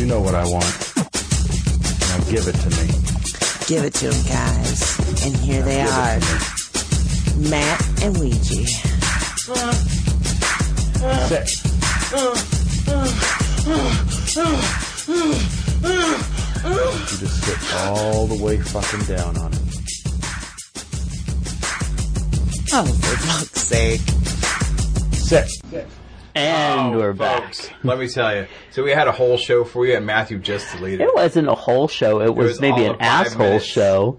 You know what I want. Now give it to me. Give it to them, guys. And here they are it to me. Matt and Ouija. Sit. You just sit all the way fucking down on it. Oh, for fuck's sake. Sit. Sit. And Oh, we're back. Let me tell you. So we had a whole show for you, and Matthew just deleted. It It wasn't a whole show. It was, was maybe an asshole minutes. show.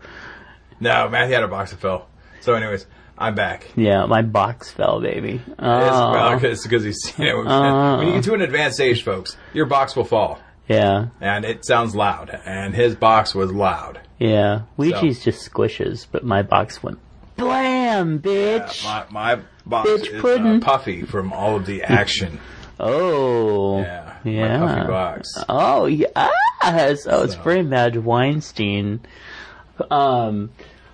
No, Matthew had a box of Phil. So, anyways, I'm back. Yeah, my box fell, baby. It's, Oh, well, it's because he's you know, Uh. when you get to an advanced age, folks, your box will fall, yeah, and it sounds loud, and his box was loud. yeah. Ouija's just squishes, but my box went blam, bitch. My, my box Bitch is uh, pudding. puffy from all of the action. oh, Yeah, yeah. my puffy box. Oh yes. Oh, it's So. very Madge Weinstein. Um.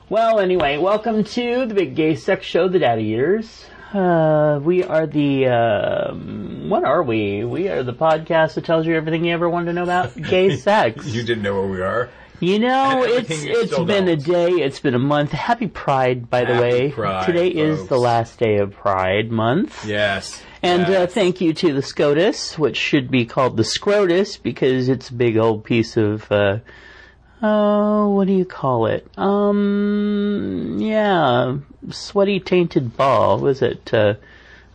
Well, anyway, welcome to the Big Gay Sex Show, The Daddy Eaters. Uh, we are the, um, what are we? We are the podcast that tells you everything you ever wanted to know about gay sex. You didn't know where we are. You know, it's it's been a don't. day, it's been a month. Happy Pride, by the Happy way. Pride, Today is the last day of Pride month. Yes. And uh, thank you to the SCOTUS, which should be called the Scrotus because it's a big old piece of, uh, oh, what do you call it? Um, yeah, sweaty tainted ball. Was it, uh,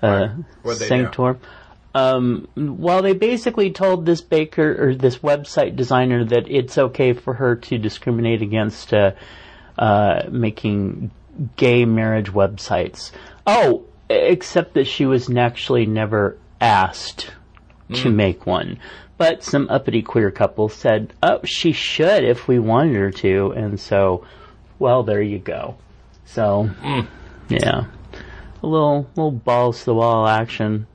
uh, they do? Um, well, they basically told this baker or this website designer that it's okay for her to discriminate against, uh, uh, making gay marriage websites. Oh, except that she was actually never asked to make one. But some uppity queer couple said, oh, she should if we wanted her to. And so, well, there you go. So, yeah. A little, little balls to the wall action.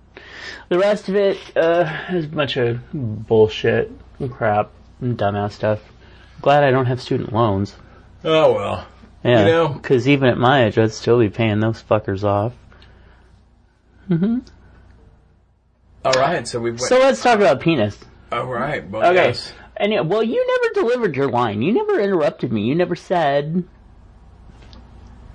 The rest of it, uh, is a bunch of bullshit and crap and dumbass stuff. Glad I don't have student loans. Oh well. Yeah, You know- because even at my age, I'd still be paying those fuckers off. Mm-hmm. All right. So we. So let's talk about penis. all right. Well, Okay. yes. Anyway, well, you never delivered your line. You never interrupted me. You never said,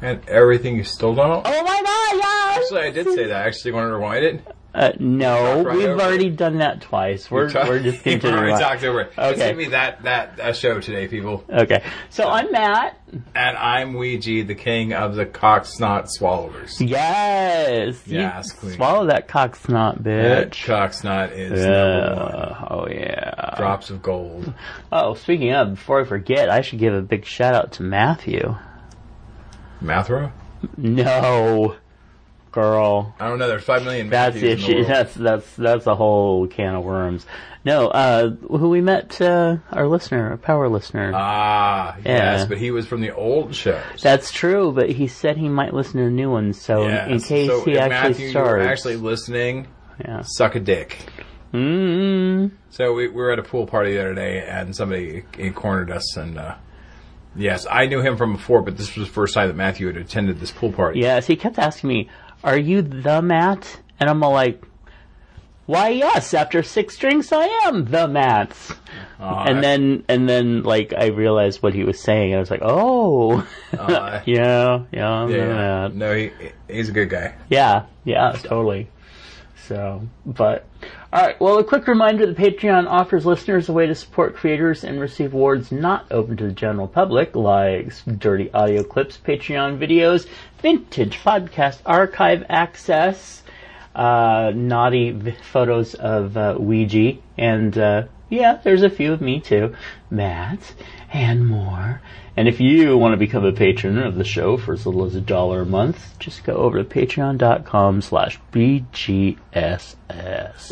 And everything you still don't. "Oh my god, yes!" Actually, I did say that. I actually, want to rewind it? Uh, no, right we've over already done that twice. We're Talk- we're just continuing. already talked over Okay. give me that that that show today, people. Okay, so I'm Matt. And I'm Ouija, the king of the cock snot swallowers. Yes. Yes, queen. Swallow that cock snot, That bitch. cock snot is one. Oh yeah. Drops of gold. Oh, speaking of, before I forget, I should give a big shout out to Matthew. Mathro? No, girl. I don't know. There's five million That's in the world. that's that's that's a whole can of worms. No, uh, who we met, uh, our listener, a power listener. Ah, yes, but he was from the old shows. That's true, but he said he might listen to new ones. So Yes. in case so he actually Matthew, starts, actually listening, yeah. suck a dick. mm So we, we were at a pool party the other day, and somebody cornered us, and uh, yes, I knew him from before, but this was the first time that Matthew had attended this pool party. Yes, he kept asking me, "Are you the Matt?" And I'm all like, "Why, yes. After six drinks, I am the Matt." Uh, and then, and then, like, I realized what he was saying, and I was like, "Oh, uh, yeah, yeah, I'm the yeah, Matt." no, he he's a good guy. Yeah, yeah, totally. So, but all right. Well, a quick reminder: the Patreon offers listeners a way to support creators and receive awards not open to the general public, like dirty audio clips, Patreon videos, vintage podcast archive access, uh, naughty v- photos of uh, Ouija, and uh, Yeah, there's a few of me too. Matt and more. And if you want to become a patron of the show for as little as a dollar a month, just go over to patreon.com slash BGSS.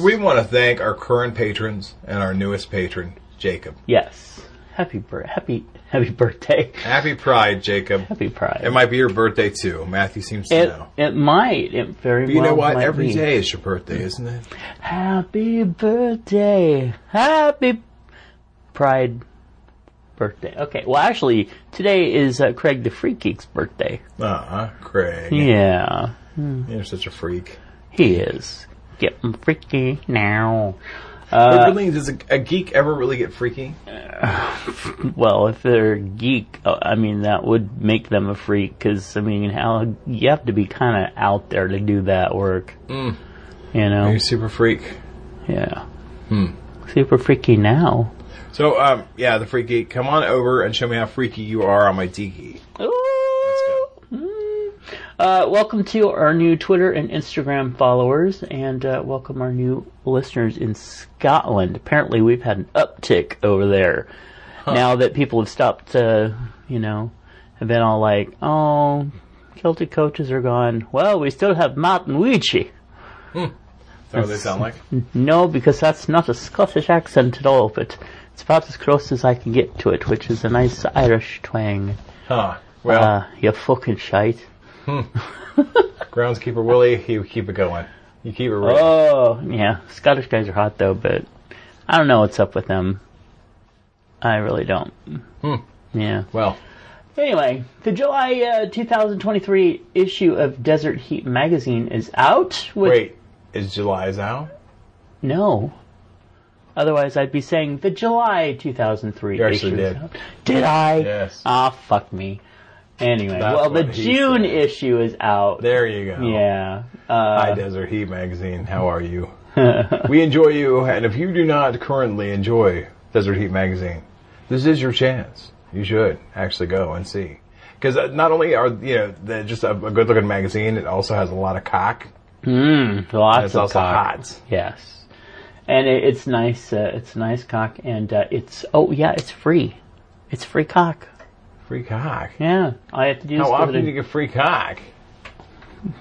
We want to thank our current patrons and our newest patron, Jacob. Yes. Happy bir- happy happy birthday. Happy Pride, Jacob. Happy Pride. It might be your birthday too. Matthew seems to It, know. it might. It very But you well know what? Every be. day is your birthday, isn't it? Happy birthday. Happy Pride birthday. Okay, well actually, today is uh, Craig the Freak Geek's birthday. Uh-huh, Craig. Yeah, You're such a freak. he is. Getting freaky now. But really, does a, a geek ever really get freaky? Well, if they're a geek, uh, I mean, that would make them a freak, because, I mean, how, you have to be kind of out there to do that work. You know? you a super freak? Yeah. Super freaky now. So, um, yeah, the freak geek, come on over and show me how freaky you are on my Tiki. Ooh. Uh, welcome to our new Twitter and Instagram followers, and uh, welcome our new listeners in Scotland. Apparently, we've had an uptick over there now that people have stopped. Uh, you know, have been all like, "Oh, Celtic coaches are gone." Well, we still have Matt and Ouija. Is that what they sound like? No, because that's not a Scottish accent at all, but it's about as close as I can get to it, which is a nice Irish twang. Huh. Well, Ah, you fucking shite. Groundskeeper Willie, you keep it going. You keep it rolling. Oh, yeah. Scottish guys are hot though, but I don't know what's up with them. I really don't. Yeah. Well, Anyway, the July uh, 2023 issue of Desert Heat magazine is out. With wait, is July's out? No. Otherwise, I'd be saying the July 2003 You actually issue. is did. out. Did I? Yes. Ah, fuck me. Anyway, That's well, the June said. issue is out. There you go. Yeah. Hi, Uh, Desert Heat Magazine. How are you? we enjoy you, and if you do not currently enjoy Desert Heat Magazine, this is your chance. You should actually go and see. Because uh, not only are you know just a, a good-looking magazine, it also has a lot of cock. mm, lots it's of also cock. hot. Yes, and it, it's nice. Uh, it's nice cock, and uh, it's oh yeah, it's free. It's free cock. Free cock. Yeah, I have to do is How often do you get free cock?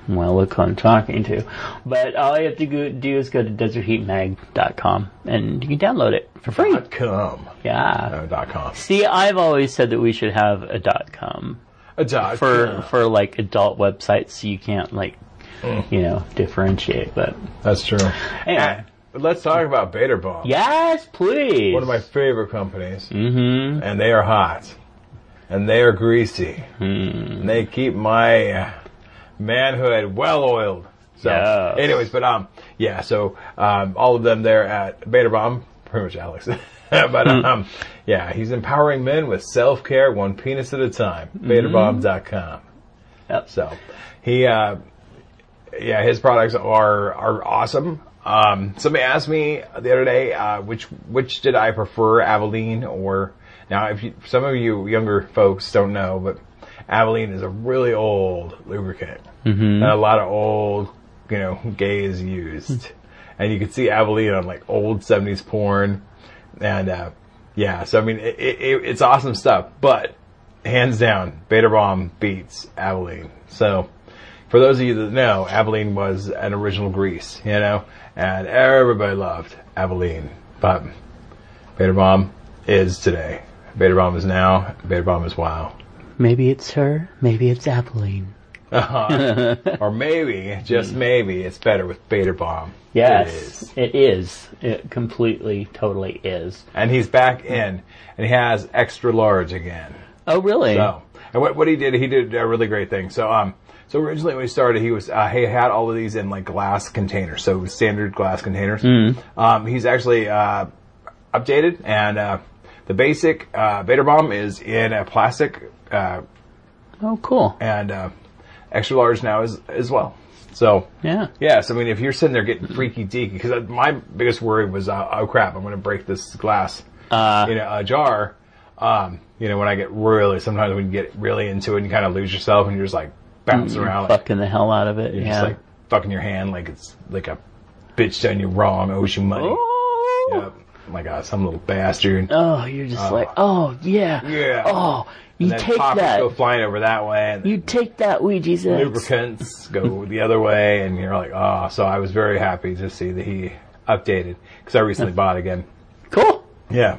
well, look who I'm talking to. But all you have to go, do is go to desertheatmag.com and you can download it for free. Dot com. Yeah. No, dot com. See, I've always said that we should have a dot com A dot for com. for like adult websites, so you can't like Mm. you know differentiate. But That's true. anyway, But let's talk about Beta Bomb. yes, please. One of my favorite companies. Mm-hmm. and they are hot, and they are greasy, Hmm. and they keep my uh, manhood well oiled. So, Yes. anyways, but um, yeah, so um, all of them there at Beta Bomb, pretty much Alex, but Hmm. um, yeah, he's empowering men with self care, one penis at a time. Hmm. BetaBomb.com. Yep. So, he, uh, yeah, his products are are awesome. Um, somebody asked me the other day, uh, which which did I prefer, Albolene or now? If you, some of you younger folks don't know, but Albolene is a really old lubricant Mm-hmm. that a lot of old, you know, gays used, and you can see Albolene on like old '70s porn, and uh, yeah, so I mean, it, it, it's awesome stuff, but hands down, Beta Bomb beats Albolene. So, for those of you that know, Albolene was an original grease, you know, and everybody loved Albolene. But Beta Bomb is today. Beta Bomb is now. Beta Bomb is wow. Maybe it's her. Maybe it's Albolene. Uh-huh. or maybe, just maybe, it's better with Beta Bomb. Yes, It is. It is. It completely, totally is. And he's back in, and he has extra large again. Oh, really? So, and what, what he did, he did a really great thing. So, um, so originally when he started, he was, uh, he had all of these in like glass containers, so standard glass containers. Um, he's actually, uh, updated and, uh, the basic, uh, Beta Bomb is in a plastic, uh, Oh, cool. and, uh, extra large now as, as well. So, Yeah. Yes, I mean, if you're sitting there getting freaky deaky, because my biggest worry was, uh, oh crap, I'm going to break this glass, Uh, in a, a jar. Um, you know, when I get really, sometimes when you get really into it and you kind of lose yourself and you're just like bouncing around, like, fucking the hell out of it. yeah. just like fucking your hand like it's like a bitch done you wrong, owes you money. oh. Yep. Oh my god, some little bastard. Oh, you're just uh, like, oh yeah, Yeah. Oh, you take that. go flying over that way, and You take that Ouija's lubricants go the other way, and you're like, oh. So I was very happy to see that he updated because I recently bought again. Cool. Yeah,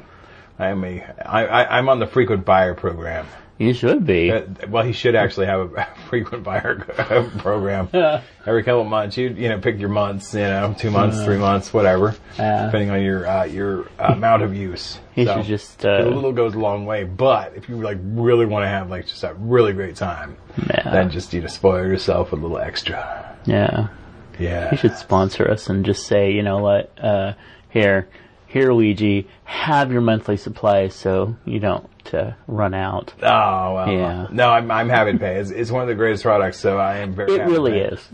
I am a I, I I'm on the frequent buyer program. You should be. Uh, well, he should actually have a frequent buyer program. Every couple of months, you you know pick your months, you know, two months, three months, whatever, Uh. depending on your uh, your uh, amount of use. He So, should just, a uh, little goes a long way. But if you like really want to have like just a really great time, Yeah. then just you know spoil yourself with a little extra. yeah. Yeah, You should sponsor us and just say, you know what, uh, here, here, Ouija, have your monthly supply so you don't uh, run out. Oh well, Yeah. no, I'm I'm happy to pay. It's, it's one of the greatest products, so I am very. It happy to really is.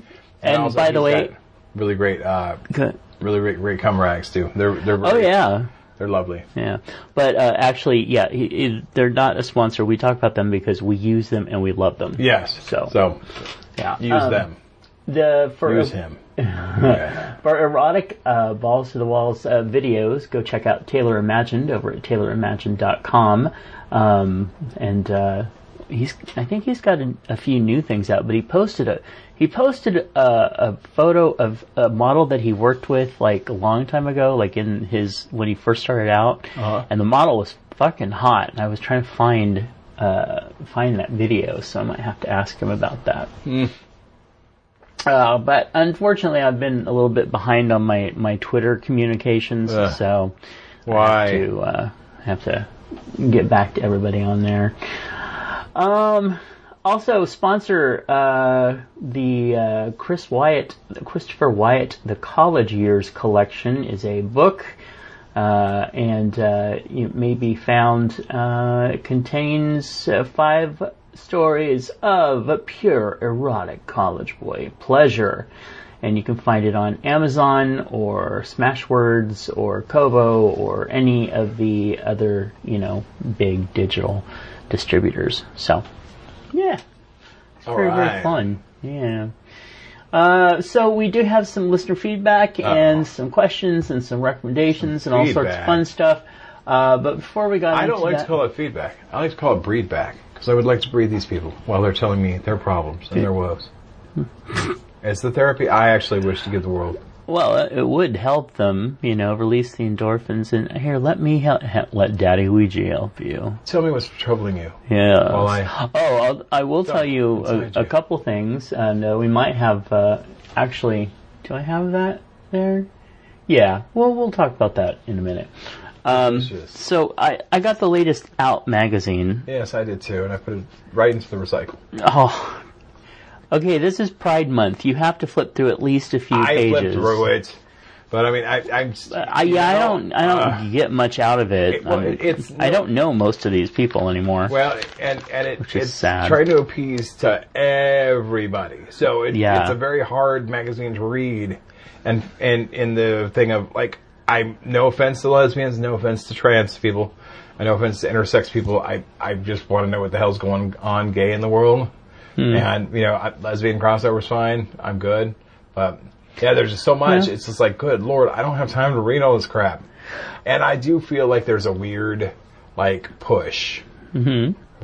And, also by the way, really great, uh, good. really great, great cum rags too. They're they're Really, oh yeah, they're lovely. yeah. But uh, actually, yeah, he, he- they're not a sponsor. We talk about them because we use them and we love them. Yes. So- so yeah. use Um, them. The for Use him. For erotic uh, balls to the walls uh, videos, go check out Taylor Imagined over at taylorimagined.com. Um, and uh, he's, I think he's got a, a few new things out. But he posted a he posted a, a photo of a model that he worked with like a long time ago, like in his when he first started out, Uh-huh. and the model was fucking hot. And I was trying to find uh, find that video, so I might have to ask him about that. Uh, but unfortunately, I've been a little bit behind on my, my Twitter communications, Ugh. so I have to uh, have to get back to everybody on there. Um, also sponsor uh, the uh, Chris Wyatt, Christopher Wyatt, the College Years collection is a book. Uh, and uh, it may be found. Uh, it contains uh, five stories of a pure erotic college boy pleasure, and you can find it on Amazon or Smashwords or Kobo or any of the other you know big digital distributors. So, yeah, it's very very fun. Yeah. Uh, so we do have some listener feedback and some questions and some recommendations Some and all sorts of fun stuff. Uh, but before we got I don't like that, to call it feedback. I like to call it breed back because I would like to breathe these people while they're telling me their problems and their woes. it's the therapy I actually wish to give the world. well, it- it would help them, you know, release the endorphins and here, let me help, he- let Daddy Ouija help you. Tell me what's troubling you. Yeah. While I Oh, I'll, I will tell you a, a couple things, and uh, we might have uh, actually. Do I have that there? Yeah. Well, we'll talk about that in a minute. Um, so I, I got the latest Out magazine. yes, I did too, and I put it right into the recycle. Oh. Okay, this is Pride Month. You have to flip through at least a few I pages. flipped through it, but I mean, I, I'm. I, yeah, I don't. I don't uh, get much out of it. it- well, Um, it's- I don't know most of these people anymore. Well, and and it, it's sad. trying to appease to everybody. So it, Yeah. it's a very hard magazine to read, and and in the thing of like, I no offense to lesbians, no offense to trans people, no offense to intersex people. I I just want to know what the hell's going on gay in the world, Hmm. and you know, I- lesbian crossover's fine. I'm good, but yeah, there's just so much. Yeah. It's just like, good lord, I don't have time to read all this crap, and I do feel like there's a weird like push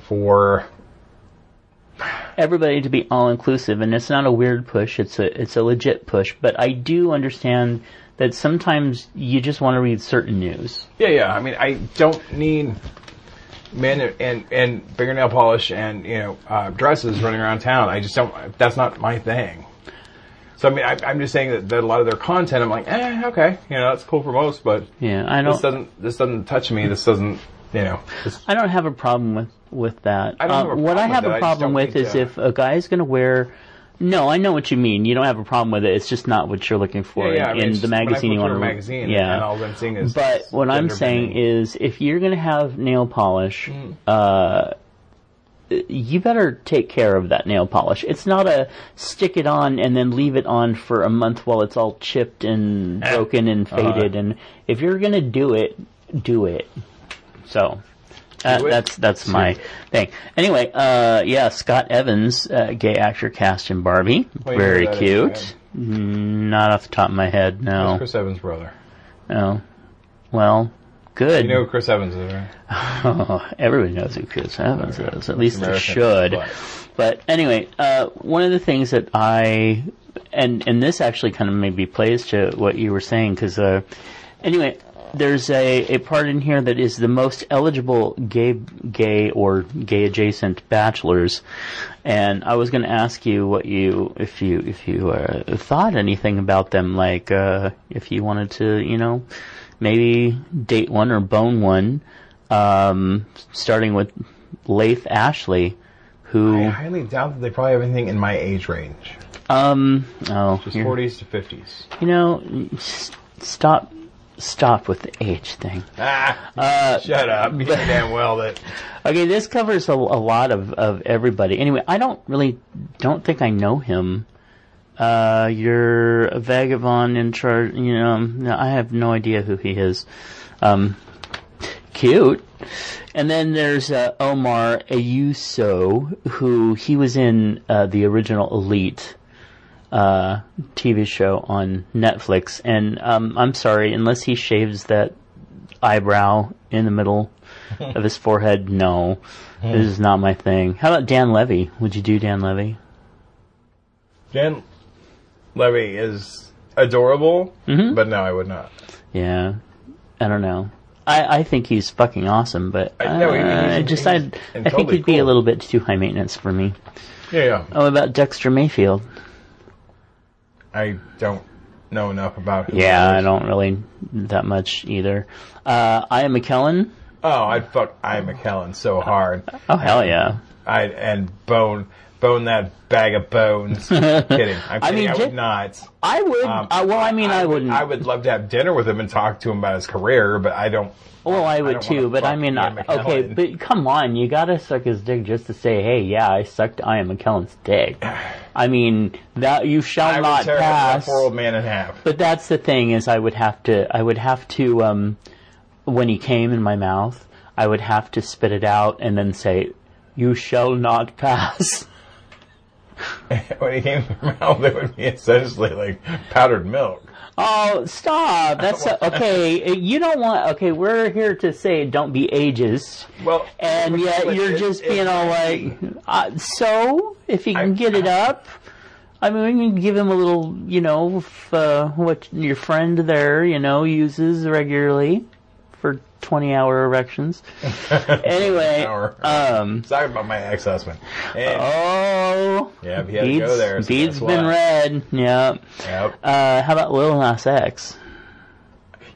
for everybody to be all inclusive and it's not a weird push it's a it's a legit push but i do understand that sometimes you just want to read certain news Yeah, yeah. I mean, I don't need men and, and, and fingernail polish and, you know, uh, dresses running around town. I just don't, that's not my thing. So, I mean, I, I'm just saying that, that a lot of their content, I'm like, eh, okay, you know, that's cool for most, but yeah i this don't doesn't, this doesn't touch me. This doesn't, you know, this, i don't have a problem with with that I don't have a Um, what i problem have a it, I just problem with is to- if a guy is going to wear no, I know what you mean. You don't have a problem with it. It's just not what you're looking for yeah, yeah. I in, mean, in the just I magazine you want to read. magazine Yeah, and all I'm seeing is But what I'm saying bending. is, if you're going to have nail polish, Mm. uh, you better take care of that nail polish. It's not a stick it on and then leave it on for a month while it's all chipped and Eh. broken and Uh-huh. faded. And if you're going to do it, do it. So. Uh, Do it. that's that's my thing. Anyway, uh, yeah, Scott Evans, uh, gay actor cast in Barbie, very cute. Mm, Not off the top of my head, That's no. Chris Evans' brother. Oh, well, good. You know who Chris Evans is, right? Oh, everybody knows who Chris Evans is. At least they American, should. but- But anyway, uh, one of the things that I and and this actually kind of maybe plays to what you were saying because uh, anyway, there's a, a part in here that is the most eligible gay gay or gay adjacent bachelors, and I was going to ask you what you if you if you uh, thought anything about them, like uh, if you wanted to, you know, maybe date one or bone one, um, starting with Leif Ashley, who I highly doubt that they probably have anything in my age range. um oh Just 40s to 50s. you know s- stop stop with the age thing. Ah, Uh, shut up. You know damn well that. Okay, this covers a, a lot of, of everybody. Anyway, I don't really don't think I know him. Uh, you're a vagabond in charge. You know, no, I have no idea who he is. Um, cute. And then there's uh, Omar Ayuso, who he was in uh, the original Elite uh, TV show on Netflix. And um, I'm sorry, unless he shaves that eyebrow in the middle of his forehead, no, this is not my thing. How about Dan Levy? Would you do Dan Levy? Dan Levy is adorable, Mm-hmm. but no, I would not. Yeah, I don't know. I, I think he's fucking awesome, but I know, he- uh, he's- just he's I I think he'd be a little bit too high maintenance for me. Yeah, yeah. Oh, about Dexter Mayfield? I don't know enough about him. Yeah, I don't really that much either. Uh, Ian McKellen. Oh, I'd fuck Ian McKellen so hard. Oh hell yeah! I and bone bone that bag of bones. kidding. I'm kidding. I, mean, would j- not. I would. Um, uh, well, I mean, I, would- wouldn't. I would love to have dinner with him and talk to him about his career, but I don't. Well, I would don't too, but I mean, I, okay, but come on, you gotta suck his dick just to say, hey, yeah, I sucked Ian McKellen's dick. I mean, that you shall I not tear that pass. poor old man in half. But that's the thing is, I would have to, I would have to, um, when he came in my mouth, I would have to spit it out and then say, "You shall not pass." when he came to your mouth, it would be essentially like powdered milk. Oh, stop! That's okay. You don't want. Okay, we're here to say don't be ageist. Well, and yet you're it- just it- being all like, uh, so if you can I- get it up, I mean, we can give him a little, you know, uh, what your friend there, you know, uses regularly for 20 hour erections. anyway, Hour. um, Sorry about my ex-husband. Oh, yeah, he had to go there. So beads been what? read. Yep. Yep. Uh, how about Lil Nas X?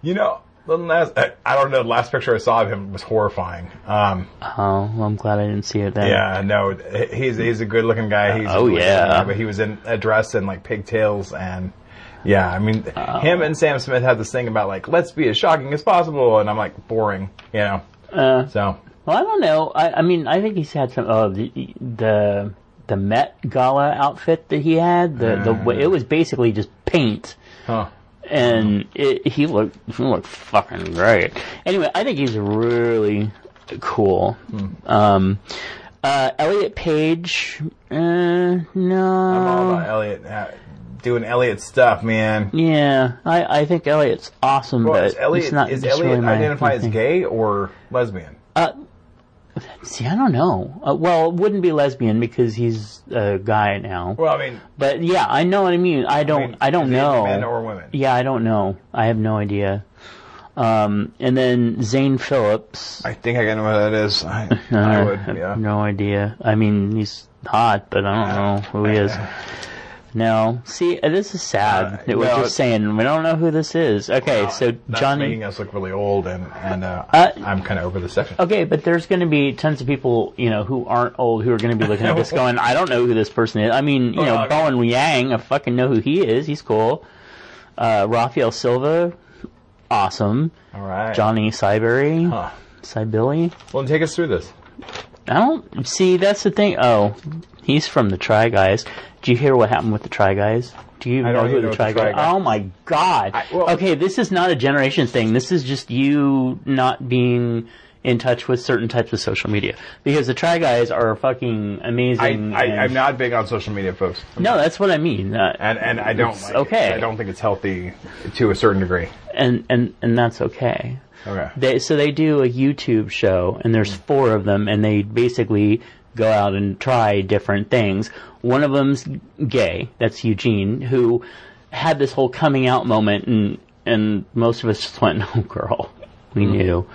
You know, the last, I don't know. The last picture I saw of him was horrifying. Um, Oh, well, I'm glad I didn't see it then. yeah, no, he's he's a good-looking guy. He's Oh, yeah. guy, but he was in a dress and like pigtails and. Yeah, I mean, Oh. him and Sam Smith had this thing about like, let's be as shocking as possible, and I'm like, boring, you know. Uh, So Well, I don't know. I, I mean, I think he's had some. Oh, the the the Met Gala outfit that he had. The the Mm. it was basically just paint, Huh. and it, he looked he looked fucking great. Anyway, I think he's really cool. Hmm. Um, uh, Elliot Page. Uh, no. I'm all about Elliot uh, doing Elliot stuff, man. Yeah, I, I think Elliot's awesome, Well, but is Elliot, it's not is Elliot really identify as gay or lesbian? See, I don't know. Uh, well, it wouldn't be lesbian because he's a guy now. Well, I mean, But yeah, I know what I mean. I don't. I, mean, I, don't is know. men or women. yeah, I don't know. I have no idea. Um, and then Zane Phillips. I think I get know what that is. I, Uh, I would, have yeah. No idea. I mean, he's hot, but I don't know who he is. No. See, uh, this is sad. Uh, that we're just saying we don't know who this is. Okay, so That's Johnny. making us look really old, and and uh, Uh, I'm kind of over the section. Okay, but there's going to be tons of people, you know, who aren't old who are going to be looking at this going, I don't know who this person is. I mean, you know, Well, I Bowen Yang, I fucking know who he is. He's cool. Uh, Rafael Silva, awesome. All right, Johnny Cyberry, Huh. Cybilly. Well, take us through this. I don't see. That's the thing. Oh, he's from the Try Guys. Do you hear what happened with the Try Guys? Do you I know who the Try what the Try Guys? Guys- Oh my god. I- well- okay, this is not a generation thing. This is just you not being in touch with certain types of social media because the Try Guys are fucking amazing. I, I'm not big on social media, folks. No, that's what I mean. Uh, And and I don't like okay. it. I don't think it's healthy to a certain degree. and and and that's okay. Okay. They so they do a YouTube show, and there's four of them, and they basically go out and try different things. One of them's gay. That's Eugene, who had this whole coming out moment, and and most of us just went, "Oh, girl, we knew,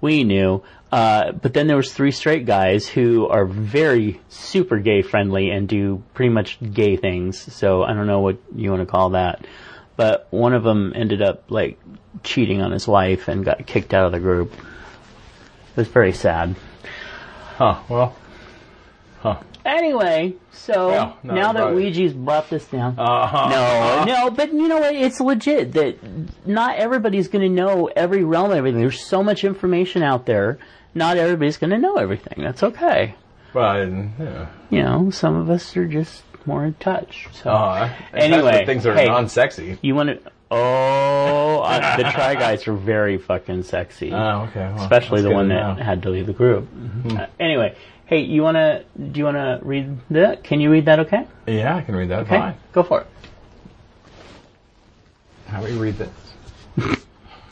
we knew." Uh, but then there was three straight guys who are very super gay friendly and do pretty much gay things. So I don't know what you want to call that. But one of them ended up like cheating on his wife and got kicked out of the group. It was very sad. Huh. Well. Huh. Anyway, so Well, no, now that Ouija's brought this down. Uh-huh. No, no, but you know what? It's legit that not everybody's going to know every realm of everything. There's so much information out there. Not everybody's going to know everything. That's okay. But yeah. You know, some of us are just more in touch. So Uh, Anyway, things that are hey. non-sexy. you want to? Oh, uh, the Try Guys are very fucking sexy. Oh, okay. Well, especially the one that had to leave the group. Uh, anyway, hey, you wanna? Do you wanna read that? Can you read that? Okay. Yeah, I can read that. Okay. Fine. Go for it. How do you read this?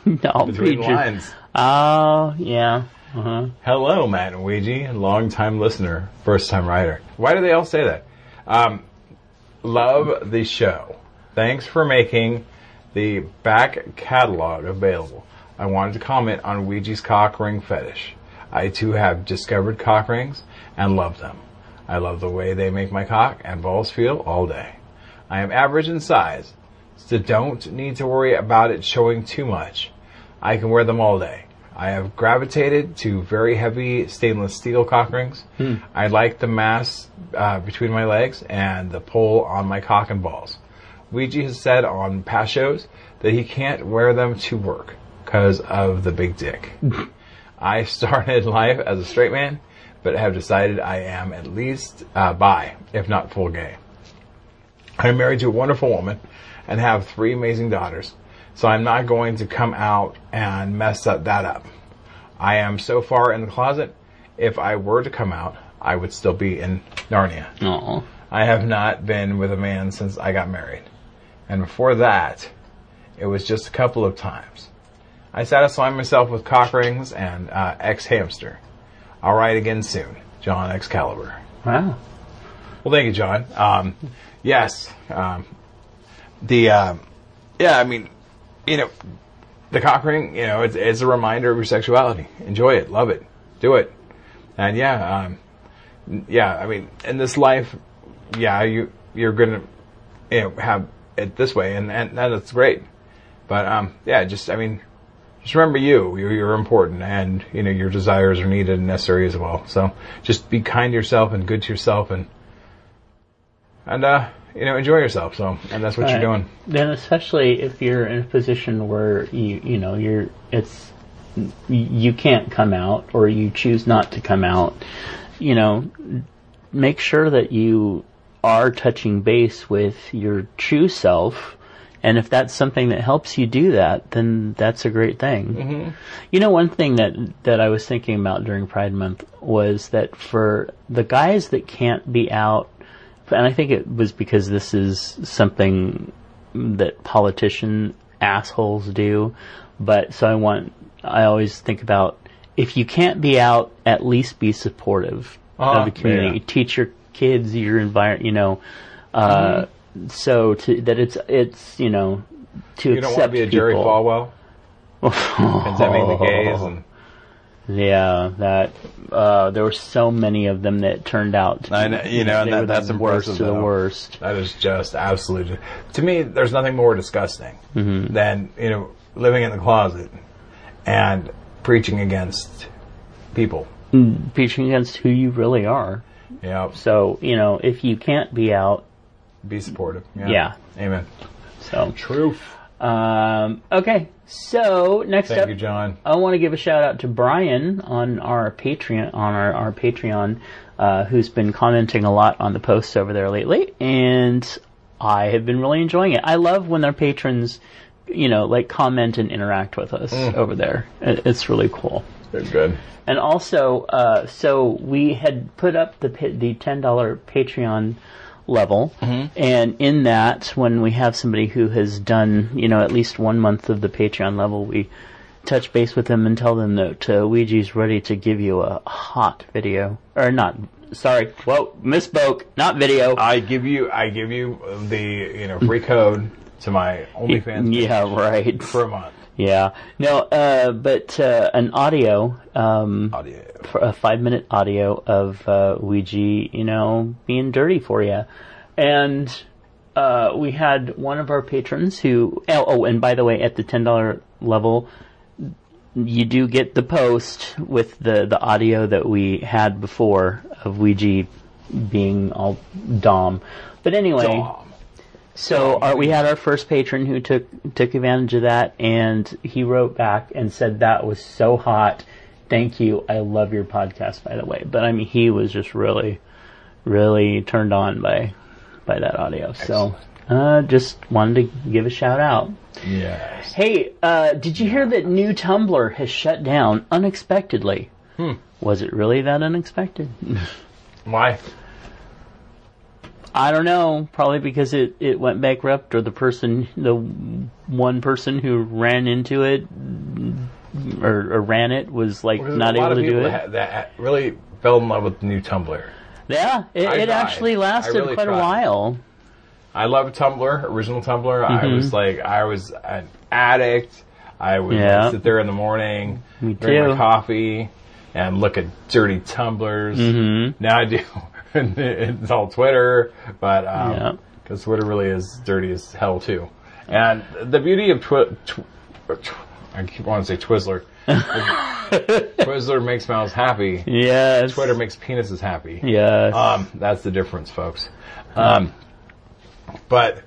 No, Between read lines. Oh, yeah. Uh-huh. Hello, Matt and Ouija, long-time listener, first-time writer. Why do they all say that? Um, love the show. Thanks for making the back catalog available. I wanted to comment on Ouija's cock ring fetish. I too have discovered cock rings and love them. I love the way they make my cock and balls feel all day. I am average in size, so don't need to worry about it showing too much. I can wear them all day. I have gravitated to very heavy stainless steel cock rings. I like the mass uh, between my legs and the pull on my cock and balls. Ouija has said on past shows that he can't wear them to work because of the big dick. I started life as a straight man, but have decided I am at least uh, bi, if not full gay. I'm married to a wonderful woman and have three amazing daughters, so I'm not going to come out and mess up that up. I am so far in the closet, if I were to come out, I would still be in Narnia. Aw. I have not been with a man since I got married. And before that, it was just a couple of times. I satisfy myself with cock rings and uh, X hamster. I'll write again soon. John Excalibur. Wow. Well, thank you, John. Um, yes. Um, the, um, yeah, I mean, you know, the cock ring, you know, it's, it's a reminder of your sexuality. Enjoy it. Love it. Do it. And yeah, um, yeah, I mean, in this life, yeah, you, you're gonna, you know, have it this way and, and, and that's great. But, um, yeah, just, I mean, just remember you. You're, you're important and, you know, your desires are needed and necessary as well. So just be kind to yourself and good to yourself and, and, uh, you know, enjoy yourself. So, and that's what you're doing. Then especially if you're in a position where you, you know, you're, it's, you can't come out or you choose not to come out, you know, make sure that you are touching base with your true self. And if that's something that helps you do that, then that's a great thing. Mm-hmm. You know, one thing that that I was thinking about during Pride Month was that for the guys that can't be out, and I think it was because this is something that politician assholes do, but so I want, I always think about if you can't be out, at least be supportive Uh-huh, of the community. yeah. Teach your kids your environment, you know, uh, Mm-hmm. so to, that it's, it's, you know, to You don't accept want to be a Jerry people. Falwell, condemning the gays and Yeah, that uh, there were so many of them that turned out. To I know- you know, and that- that's the worst of the worst. That is just absolutely. To me, there's nothing more disgusting than you know living in the closet and preaching against people. Preaching against who you really are. Yeah. So you know, if you can't be out, be supportive. Yeah. Amen. so Truth. um, okay. So next Thank up, you, John. I want to give a shout out to Brian on our Patreon on our, our Patreon, uh, who's been commenting a lot on the posts over there lately, and I have been really enjoying it. I love when our patrons you know, like comment and interact with us over there. It, it's really cool. They're good. And also, uh, so we had put up the the ten dollar Patreon level, and in that, when we have somebody who has done, you know, at least one month of the Patreon level, we touch base with them and tell them that uh, Ouija's ready to give you a hot video, or not. Sorry, whoa, misspoke. Not video. I give you, I give you the you know free code to my OnlyFans yeah, right. for a month. Yeah. No, uh, but uh, an audio. Um, Audio. For a five minute audio of uh, Ouija, you know, being dirty for you. And uh, we had one of our patrons who, oh, oh, and by the way, at the $10 level, you do get the post with the, the audio that we had before of Ouija being all Dom. But anyway, Dom. so our, we had our first patron who took took advantage of that, and he wrote back and said that was so hot. Thank you. I love your podcast, by the way. But I mean, he was just really, really turned on by by that audio. So, uh, just wanted to give a shout out. Yes. Hey, uh, did you hear that new Tumblr has shut down unexpectedly? Hmm. Was it really that unexpected? Why? I don't know. Probably because it, it went bankrupt, or the person, the one person who ran into it, or, or ran it, was like There's not a lot able of to do people it. that, that really fell in love with the new Tumblr. yeah, it, I it tried. actually I lasted really quite a tried. while. I love Tumblr, original Tumblr. I Mm-hmm. was like, I was an addict. I would Yeah. sit there in the morning, Me drink too. my coffee, and look at dirty Tumblrs. Mm-hmm. Now I do. it's all Twitter, but Yeah. because Twitter really is dirty as hell too. And the beauty of Twi- tw- tw- I keep wanting to say Twizzler. Twizzler makes mouths happy. Yes. Twitter makes penises happy. Yes. Um, that's the difference, folks. Um, but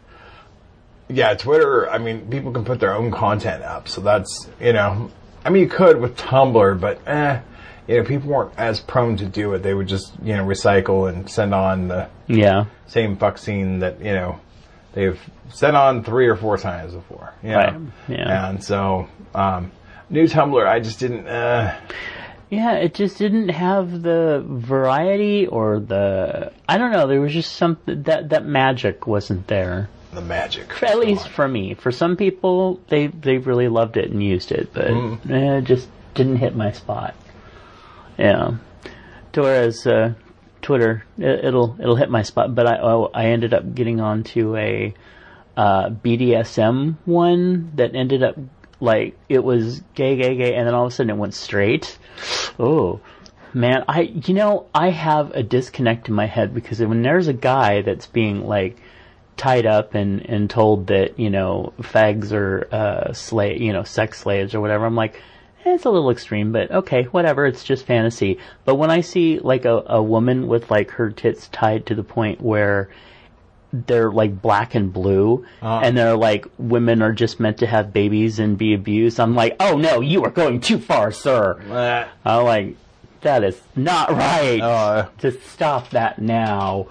yeah, Twitter. I mean, people can put their own content up, so that's you know. I mean, you could with Tumblr, but eh, you know, people weren't as prone to do it. They would just you know recycle and send on the yeah. same fuck scene that you know they've sent on three or four times before. You know? Right, yeah. And so, um, new Tumblr, I just didn't. Uh, Yeah, it just didn't have the variety or the I don't know. There was just something that that magic wasn't there. the magic. At least for me. For some people, they they really loved it and used it, but Mm. eh, it just didn't hit my spot. Yeah. To Whereas uh, Twitter, it, it'll it'll hit my spot, but I I ended up getting onto a uh, BDSM one that ended up like it was gay, gay, gay, and then all of a sudden it went straight. Oh. Man, I you know I have a disconnect in my head because when there's a guy that's being like tied up and and told that you know fags are uh slave you know sex slaves or whatever i'm like it's a little extreme but okay whatever it's just fantasy. But when i see like a, a woman with like her tits tied to the point where they're like black and blue and they're like women are just meant to have babies and be abused i'm like oh no you are going too far sir. Eh, i'm like that is not right. Uh, just stop that now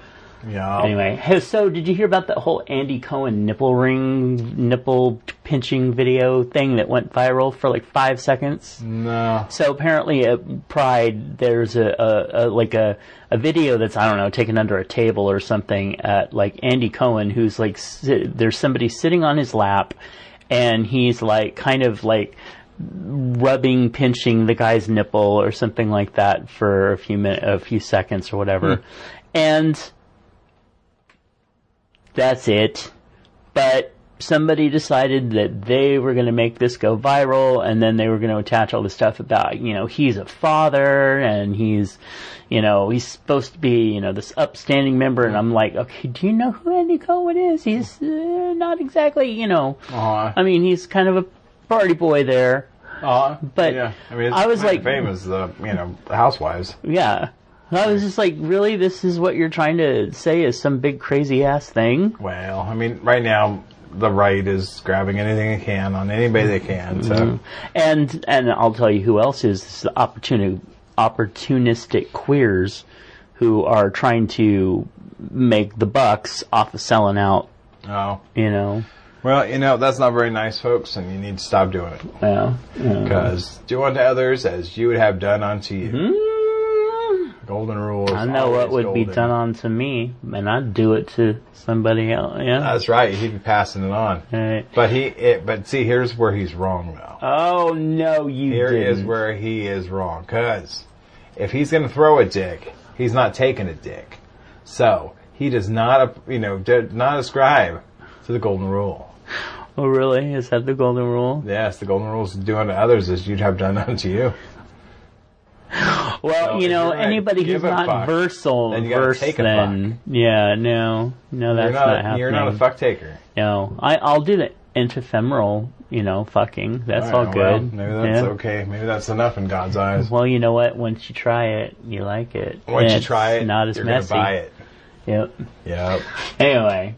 yeah. Anyway, hey, so did you hear about that whole Andy Cohen nipple ring, nipple pinching video thing that went viral for like five seconds? No. So apparently at Pride, there's a, a, a like a, a video that's I don't know taken under a table or something at like Andy Cohen, who's like si- there's somebody sitting on his lap, and he's like kind of like rubbing, pinching the guy's nipple or something like that for a few minutes, a few seconds or whatever, hmm. and that's it. But somebody decided that they were going to make this go viral and then they were going to attach all the stuff about, you know, he's a father and he's, you know, he's supposed to be, you know, this upstanding member. And I'm like, okay, do you know who Andy Cohen is? He's uh, not exactly, you know, Uh-huh. I mean, he's kind of a party boy there. Uh, But yeah, I mean, I was like- famous, the you know, the housewives. Yeah. I was just like, really? This is what you're trying to say is some big crazy ass thing? Well, I mean, right now the right is grabbing anything they can on anybody they can. So Mm-hmm. And and I'll tell you who else is this is the opportuni- opportunistic queers who are trying to make the bucks off of selling out. oh, You know, Well, you know that's not very nice, folks, and you need to stop doing it yeah. because do unto others as you would have done unto you. Mm, Golden rule. Is I know what would be golden. done onto me, and I'd do it to somebody else. Yeah. That's right. He'd be passing it on. Right. But he, it, but see, here's where he's wrong though. Oh no, you Here is didn't. where he is wrong. Cause if he's going to throw a dick, he's not taking a dick. So he does not, you know, not ascribe to the golden rule. oh really? Is that the golden rule? Yes, the golden rule is do unto others as you'd have done unto you. Well, So you know, anybody who's not fuck, versal, then verse, then yeah, no, no, that's You're not, not, happening. you're not a fuck taker. No, I, I'll do the ephemeral, you know, fucking. That's all, Alright, well, good. maybe that's yeah. okay. Maybe that's enough in God's eyes. Well, you know what? Once you try it, you like it. Once you try it, not as you're messy. gonna buy it. Yep. Yep. Anyway.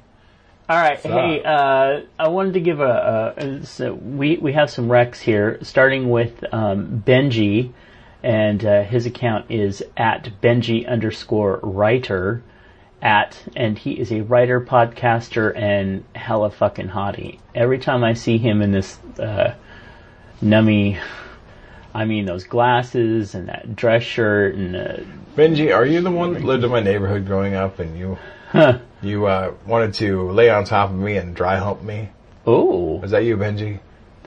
All right. So- Hey, uh, I wanted to give a, a so we we have some recs here, starting with um, Benji, and uh, his account is at Benji underscore writer at, and he is a writer, podcaster, and hella fucking hottie. Every time I see him in this uh, nummy, I mean those glasses and that dress shirt and uh, Benji, are you the one that lived in my neighborhood growing up and you huh. you uh, wanted to lay on top of me and dry hump me? Oh, Was that you, Benji?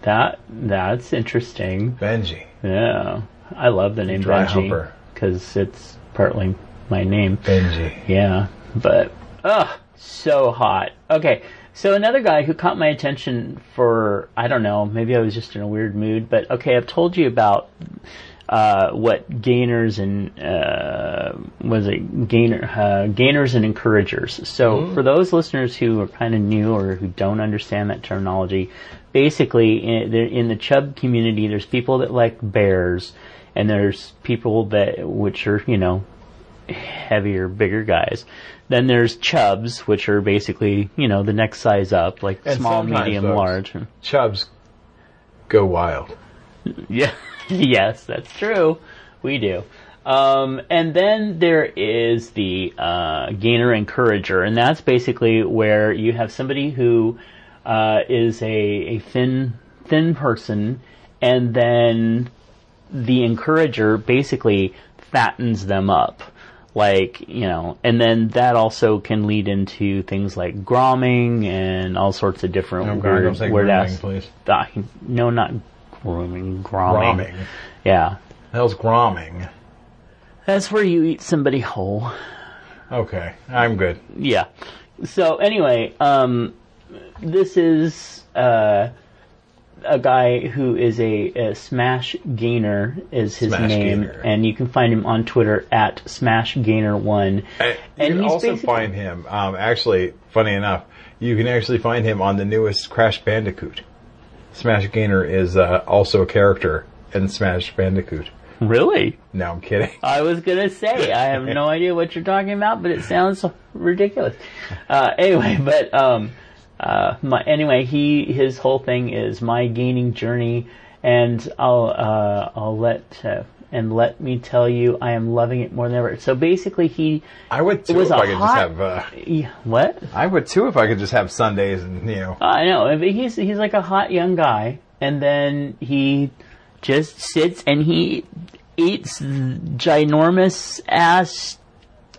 that that's interesting. Benji. Yeah, I love the name Dry Benji because it's partly my name. Benji. Yeah, but ugh, so hot. Okay, so another guy who caught my attention for I don't know, maybe I was just in a weird mood, but okay, I've told you about uh, what gainers and uh, was it gainer uh, gainers and encouragers. So for those listeners who are kind of new or who don't understand that terminology, basically in, in the chub community, there's people that like bears, and there's people that which are you know heavier, bigger guys. Then there's chubs, which are basically, you know, the next size up, like And small, medium, large. Chubs go wild. Yeah, yes, that's true. We do. Um, and then there is the uh, gainer encourager, and that's basically where you have somebody who uh, is a, a thin thin person, and then the encourager basically fattens them up. Like, you know, and then that also can lead into things like gromming and all sorts of different God, weird, don't say weird grooming, ass- please. No, not grooming, gromming. Gromming. Yeah. Hell's gromming. That's where you eat somebody whole. Okay, I'm good. Yeah. So anyway, um, this is uh, a guy who is a, a Smash Gainer is his Smash name, Gainer. and you can find him on Twitter at Smash Gainer One. And, And you can also find him. Um, actually, funny enough, you can actually find him on the newest Crash Bandicoot. Smash Gainer is uh, also a character in Smash Bandicoot. Really? No, I'm kidding. I was gonna say I have no idea what you're talking about, but it sounds ridiculous. Uh, anyway, but um, uh, my, anyway, he his whole thing is my gaining journey, and I'll uh, I'll let uh, and let me tell you, I am loving it more than ever. So basically, he I would too if I could hot- just have. Uh, yeah, what I would too if I could just have Sundays and you know. I know but he's he's like a hot young guy, and then he just sits and he eats ginormous ass.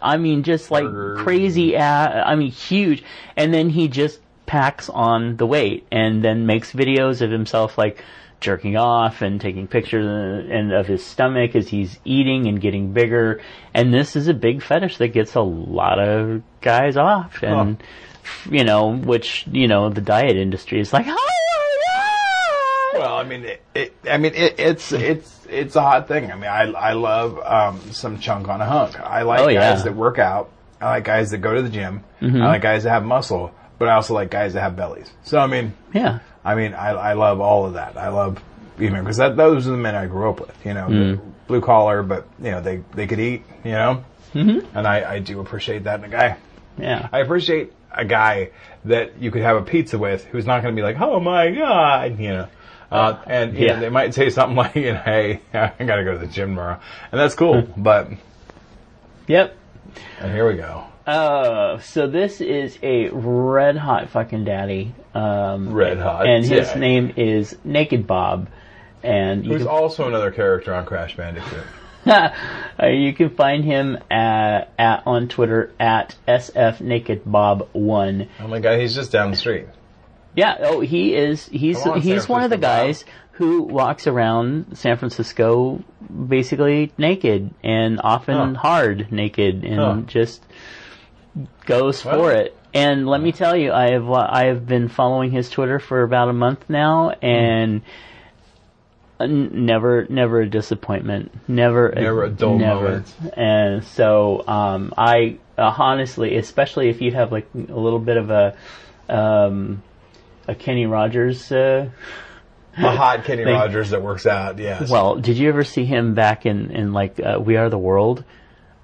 I mean, just like crazy ass. I mean, huge, and then he just packs on the weight, and then makes videos of himself like jerking off and taking pictures and and of his stomach as he's eating and getting bigger. And this is a big fetish that gets a lot of guys off, and you know, which you know, the diet industry is like, oh! Well, I mean, it, it, I mean, it, it's it's it's a hot thing. I mean, I I love um, some chunk on a hunk. I like Oh, guys yeah. that work out. I like guys that go to the gym. Mm-hmm. I like guys that have muscle, but I also like guys that have bellies. So I mean, Yeah, I mean, I I love all of that. I love you know because that those are the men I grew up with. You know, Mm. blue collar, but you know they they could eat. You know, mm-hmm. and I I do appreciate that in a guy. yeah. I appreciate a guy that you could have a pizza with who's not going to be like, oh my god, you know. Uh, and you know, yeah. they might say something like, you know, hey, I got to go to the gym tomorrow. And that's cool. But, Yep. and here we go. Uh, so this is a red hot fucking daddy. Um, Red hot and his daddy. name is Naked Bob. And Who's can, also another character on Crash Bandicoot. uh, you can find him at, at on Twitter at SF Naked Bob One. Oh my god, he's just down the street. Yeah, oh, he is. He's on, he's one of the guys who walks around San Francisco basically naked and often Huh. hard naked and Huh. just goes for it. And let me tell you, I have I have been following his Twitter for about a month now, and n- never never a disappointment, never Never a dull never. moment. And so um, I uh, honestly, especially if you have like a little bit of a um, a Kenny Rogers. Uh, A hot Kenny Rogers that works out, yes. well, did you ever see him back in in like uh, We Are the World?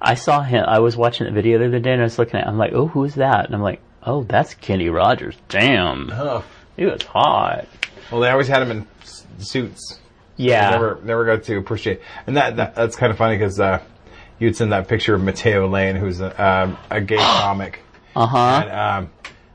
I saw him. I was watching the video the other day, and I was looking at. it, I'm like, oh, who's that? And I'm like, oh, that's Kenny Rogers. Damn, Huh. he was hot. Well, they always had him in suits. Yeah. Never, never got to appreciate. And that, that that's kind of funny because uh, you'd send that picture of Matteo Lane, who's a, um, a gay comic. Uh huh. And um,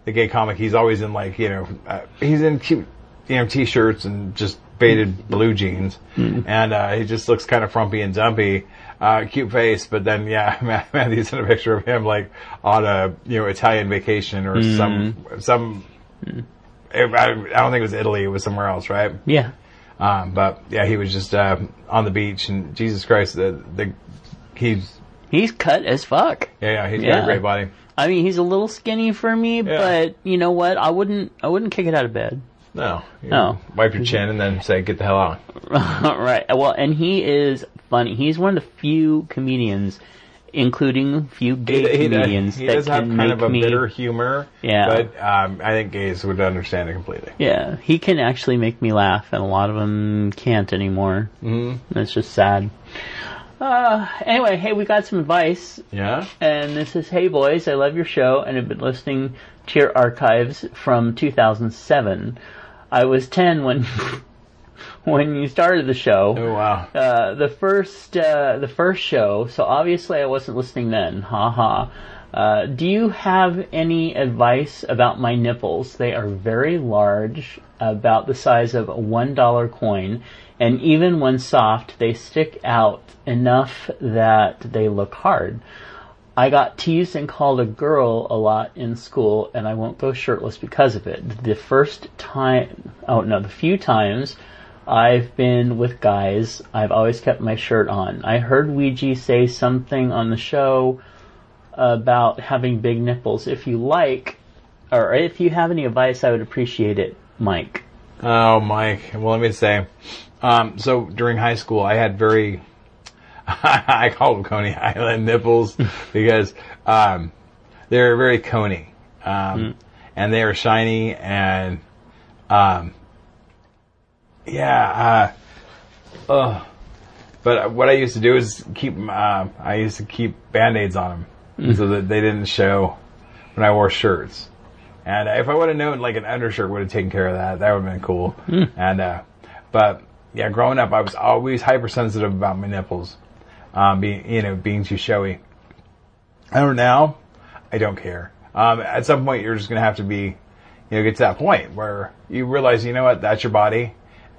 the gay comic, he's always in like you know, uh, he's in cute, you know, t-shirts and just faded blue jeans, and uh, he just looks kind of frumpy and dumpy. Uh, cute face, but then yeah, Ma- Matthew sent a picture of him like on a you know Italian vacation or some some. I I don't think it was Italy; it was somewhere else, right? Yeah. Um, but yeah, he was just uh, on the beach, and Jesus Christ, the the he's He's cut as fuck. yeah, yeah he's got a great body. I mean, he's a little skinny for me, but you know what? I wouldn't. I wouldn't kick it out of bed. No, you No. wipe your chin and then say, "Get the hell out." right. Well, and he is funny. He's one of the few comedians, including few gay he, comedians he that does have can kind make of a me. bitter humor. Yeah. But um, I think gays would understand it completely. Yeah, he can actually make me laugh, and a lot of them can't anymore. Mm-hmm. It's just sad. Uh, anyway, hey, we got some advice, Yeah. and this is, hey boys, I love your show, and have been listening to your archives from 2007. I was 10 when when you started the show. Oh wow. Uh, the first uh, the first show, so obviously I wasn't listening then. Ha ha. Uh, do you have any advice about my nipples? They are very large, about the size of a one dollar coin, and even when soft, they stick out enough that they look hard. I got teased and called a girl a lot in school, and I won't go shirtless because of it. The first time, oh no, the few times I've been with guys, I've always kept my shirt on. I heard Weegie say something on the show about having big nipples. If you like, or if you have any advice, I would appreciate it, Mike. Oh, Mike. Well, let me say. Um, so during high school, I had very, I call them Coney Island nipples because um, they're very coney, um, and they are shiny and, um, yeah. Uh, ugh. But what I used to do is keep. Uh, I used to keep band-aids on them so that they didn't show when I wore shirts. And if I would have known, like an undershirt would have taken care of that. That would have been cool. And uh, but yeah, growing up, I was always hypersensitive about my nipples, um, being you know being too showy. I don't now. I don't care. Um, at some point, you're just gonna have to be, you know, get to that point where you realize, you know what, that's your body,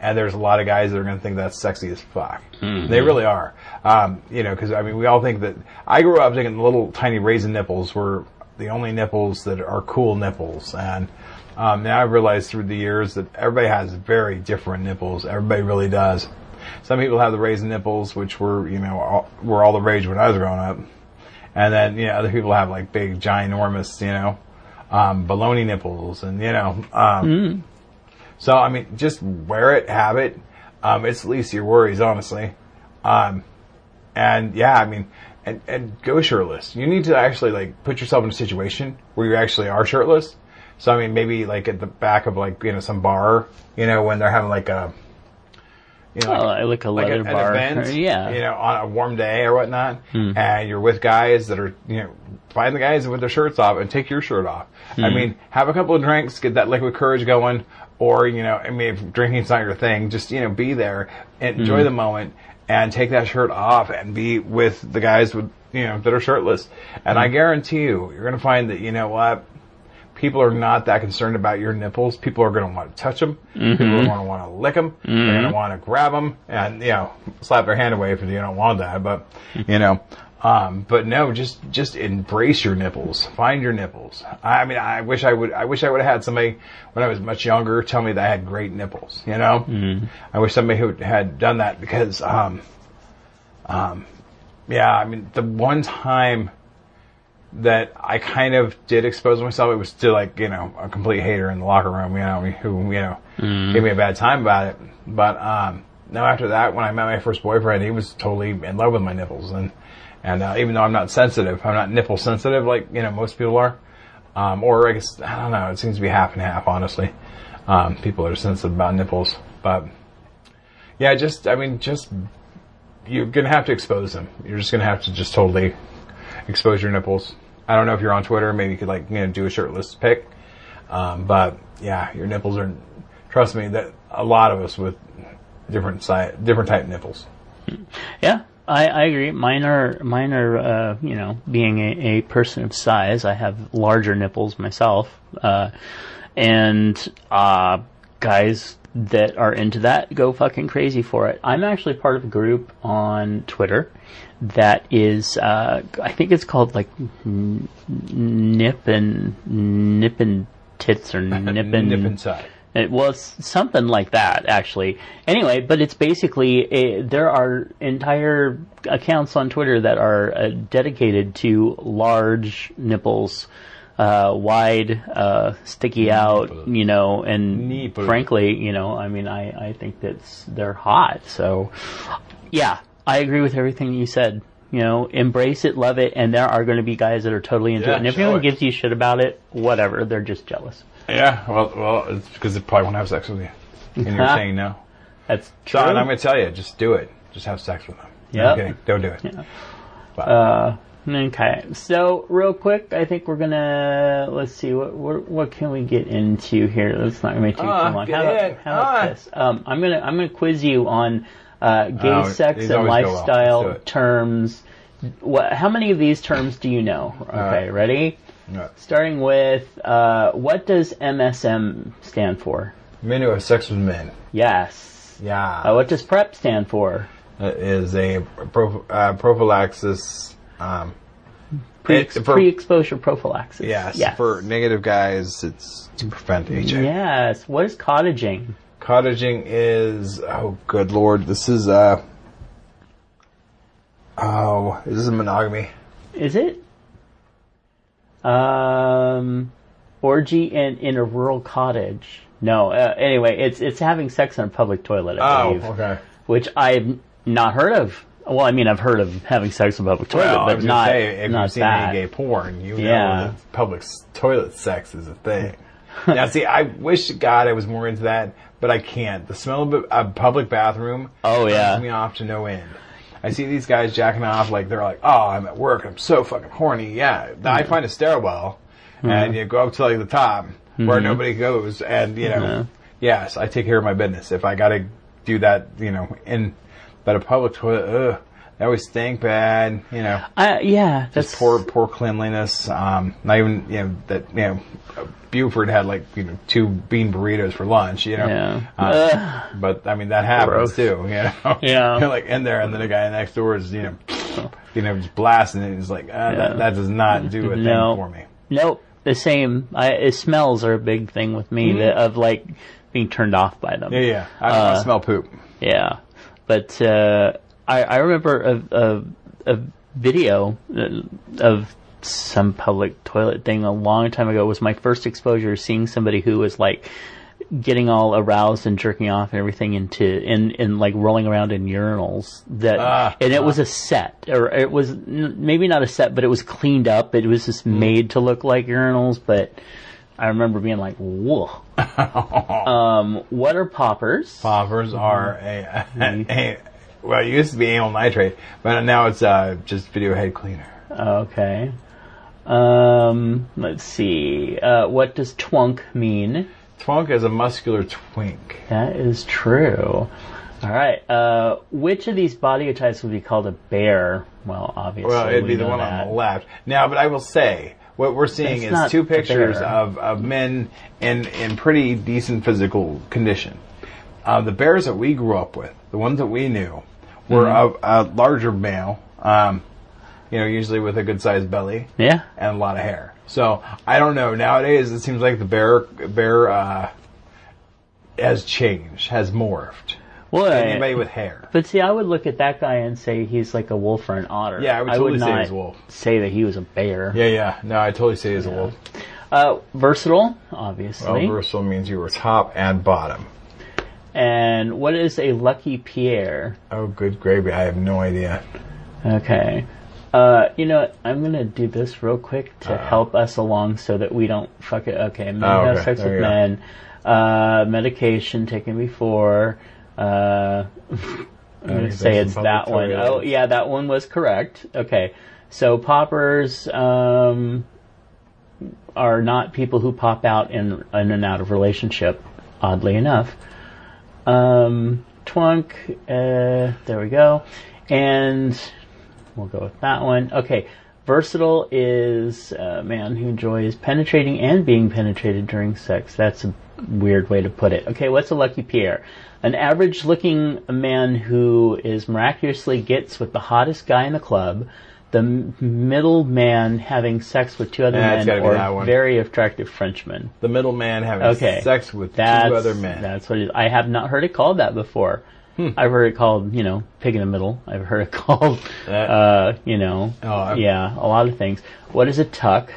and there's a lot of guys that are gonna think that's sexy as fuck. They really are. Um, you know, because I mean, we all think that. I grew up thinking little tiny raisin nipples were the only nipples that are cool nipples, and um, now I've realized through the years that everybody has very different nipples. Everybody really does. Some people have the raisin nipples, which were you know all, were all the rage when I was growing up, and then you know other people have like big, ginormous, you know, um, baloney nipples, and you know. Um, So I mean, just wear it, have it. Um, it's least your worries, honestly. Um, and yeah, I mean, and, and go shirtless. You need to actually like put yourself in a situation where you actually are shirtless. So I mean, maybe like at the back of like you know some bar, you know, when they're having like a, you know, Oh, like a like leather an, an bar. event, or- yeah. you know, on a warm day or whatnot, and you're with guys that are, you know, find the guys with their shirts off and take your shirt off. I mean, have a couple of drinks, get that liquid courage going, or you know, I mean, if drinking's not your thing, just you know, be there enjoy hmm. the moment and take that shirt off and be with the guys with you know that are shirtless. And I hmm. guarantee you, you're gonna find that you know what. People are not that concerned about your nipples. People are going to want to touch them. People are mm-hmm. going to want to lick them. They're going to mm-hmm. want to grab them and, you know, slap their hand away if you don't want that. But, hmm. you know, um, but no, just just embrace your nipples. Find your nipples. I mean, I wish I would. I wish I would have had somebody when I was much younger tell me that I had great nipples. You know, I wish somebody who had done that because, um, um, yeah. I mean, the one time that I kind of did expose myself, it was to like you know a complete hater in the locker room. You know, who you know gave me a bad time about it. But um, no, after that, when I met my first boyfriend, he was totally in love with my nipples and. And uh, even though I'm not sensitive, I'm not nipple sensitive like you know most people are, um, or I guess I don't know. It seems to be half and half, honestly. Um, people are sensitive about nipples, but yeah, just I mean, just you're gonna have to expose them. You're just gonna have to just totally expose your nipples. I don't know if you're on Twitter. Maybe you could like you know do a shirtless pic, um, but yeah, your nipples are. Trust me, that a lot of us with different size, different type nipples. Yeah, I, I agree. Mine are mine are uh, you know being a, a person of size. I have larger nipples myself, uh, and uh, guys that are into that go fucking crazy for it. I'm actually part of a group on Twitter that is uh, I think it's called like nip and nip and tits or nip and Nip inside. It was something like that, actually. Anyway, but it's basically a, there are entire accounts on Twitter that are uh, dedicated to large nipples, uh, wide, uh, sticky out, you know, and Nipple. frankly, you know, I mean, I, I think that's they're hot. So, yeah, I agree with everything you said. You know, embrace it, love it, and there are going to be guys that are totally into Yeah, it. And if anyone gives you shit about it, whatever, they're just jealous. Yeah, well, well, it's because they probably won't have sex with you, and you're saying no. That's true. John, I'm going to tell you, just do it. Just have sex with them. Yeah. No kidding. Don't do it. Uh, okay. So real quick, I think we're gonna let's see what what, what can we get into here. Let's not make too, Ah, too long. get How about, how about Ah. this? Um, I'm gonna I'm gonna quiz you on uh, gay Oh, sex and always go well. lifestyle Let's do it. terms. What? How many of these terms do you know? Okay, ready? Yeah. Starting with uh, what does MSM stand for? Men who have sex with men. Yes. Yeah. Uh, what does PrEP stand for? That is a pro, uh, prophylaxis. Um, Pre- It- for- pre-exposure prophylaxis. yes, Yes. For negative guys, it's to prevent HIV. Yes. What is cottaging? Cottaging is oh good lord, this is uh oh this is monogamy. Is it? Um, orgy in, in a rural cottage. No. Uh, anyway, it's it's having sex in a public toilet. I Oh, believe, okay. which I've not heard of. Well, I mean, I've heard of having sex in a public toilet, Well, I but not say, if not you've seen that. any gay porn, you Yeah. know that public toilet sex is a thing. now, see, I wish to God I was more into that, but I can't. The smell of a public bathroom Oh, yeah. me off to no end. I see these guys jacking off like they're like, oh, I'm at work, I'm so fucking horny. Yeah, I find a stairwell, and you go up to like the top where mm-hmm. nobody goes, and you know, yes, I take care of my business. If I got to do that, you know, in but a public toilet, ugh, they always stink bad. You know, Uh, yeah, that's just poor poor cleanliness. Um, not even you know that you know Buford had like you know two bean burritos for lunch. You know, Yeah. Uh, but I mean that happens Gross. too. You know, Yeah. You're like in there, and then the guy next door is you know, you know, just blasting it. It's like uh, Yeah. that, that does not do a thing No. for me. Nope, the same. I, uh, smells are a big thing with me that, of like being turned off by them. Yeah, yeah. I, I Uh, smell poop. Yeah, but uh, I, I remember a, a, a video uh, of some public toilet thing a long time ago. It was my first exposure seeing somebody who was like getting all aroused and jerking off and everything into in and like rolling around in urinals that Ah, and it was a set or it was n- maybe not a set but it was cleaned up. It was just made to look like urinals but I remember being like whoa. Um what are poppers Poppers are a, a, well, it used to be amyl nitrate, but now it's uh, just video head cleaner. Okay. Um, let's see. Uh, what does twunk mean? Twunk is a muscular twink. That is true. All right. Uh, which of these body types would be called a bear? Well, obviously. Well, it'd we be the one that. on the left. Now, but I will say, what we're seeing It's is two pictures of, of men in, in pretty decent physical condition. Uh, the bears that we grew up with, the ones that we knew, were Mm-hmm. of a larger male, um, you know, usually with a good sized belly Yeah. and a lot of hair. So I don't know. Nowadays, it seems like the bear bear uh, has changed, has morphed. Well, Anybody with hair. but see, I would look at that guy and say he's like a wolf or an otter. Yeah, I would totally say not he's a wolf. say that he was a bear. Yeah, yeah. No, I totally say he's a wolf. Uh, versatile, obviously. Versatile means you were top and bottom. And what is a lucky Pierre? Oh, good gravy. I have no idea. Okay. Uh, you know what? I'm gonna do this real quick to Uh-oh. help us along so that we don't fuck it. Okay, men Oh, have okay. sex There with men. Uh, medication taken before. Uh, I'm gonna say it's that one. toilets. Oh, yeah, that one was correct. Okay, so poppers um, are not people who pop out in in and out of relationship. Oddly enough, um, twunk. Uh, there we go, and we'll go with that one. Okay. Versatile is a man who enjoys penetrating and being penetrated during sex. That's a weird way to put it. Okay, what's a lucky Pierre? An average looking man who is miraculously gets with the hottest guy in the club, the middle man having sex with two other it's men, gotta be that or one. very attractive Frenchman. The middle man having Okay. sex with That's, two other men. That's what it is. I have not heard it called that before. Hmm. I've heard it called, you know, pig in the middle. I've heard it called, That- uh, you know, Oh, yeah, a lot of things. What is a tuck?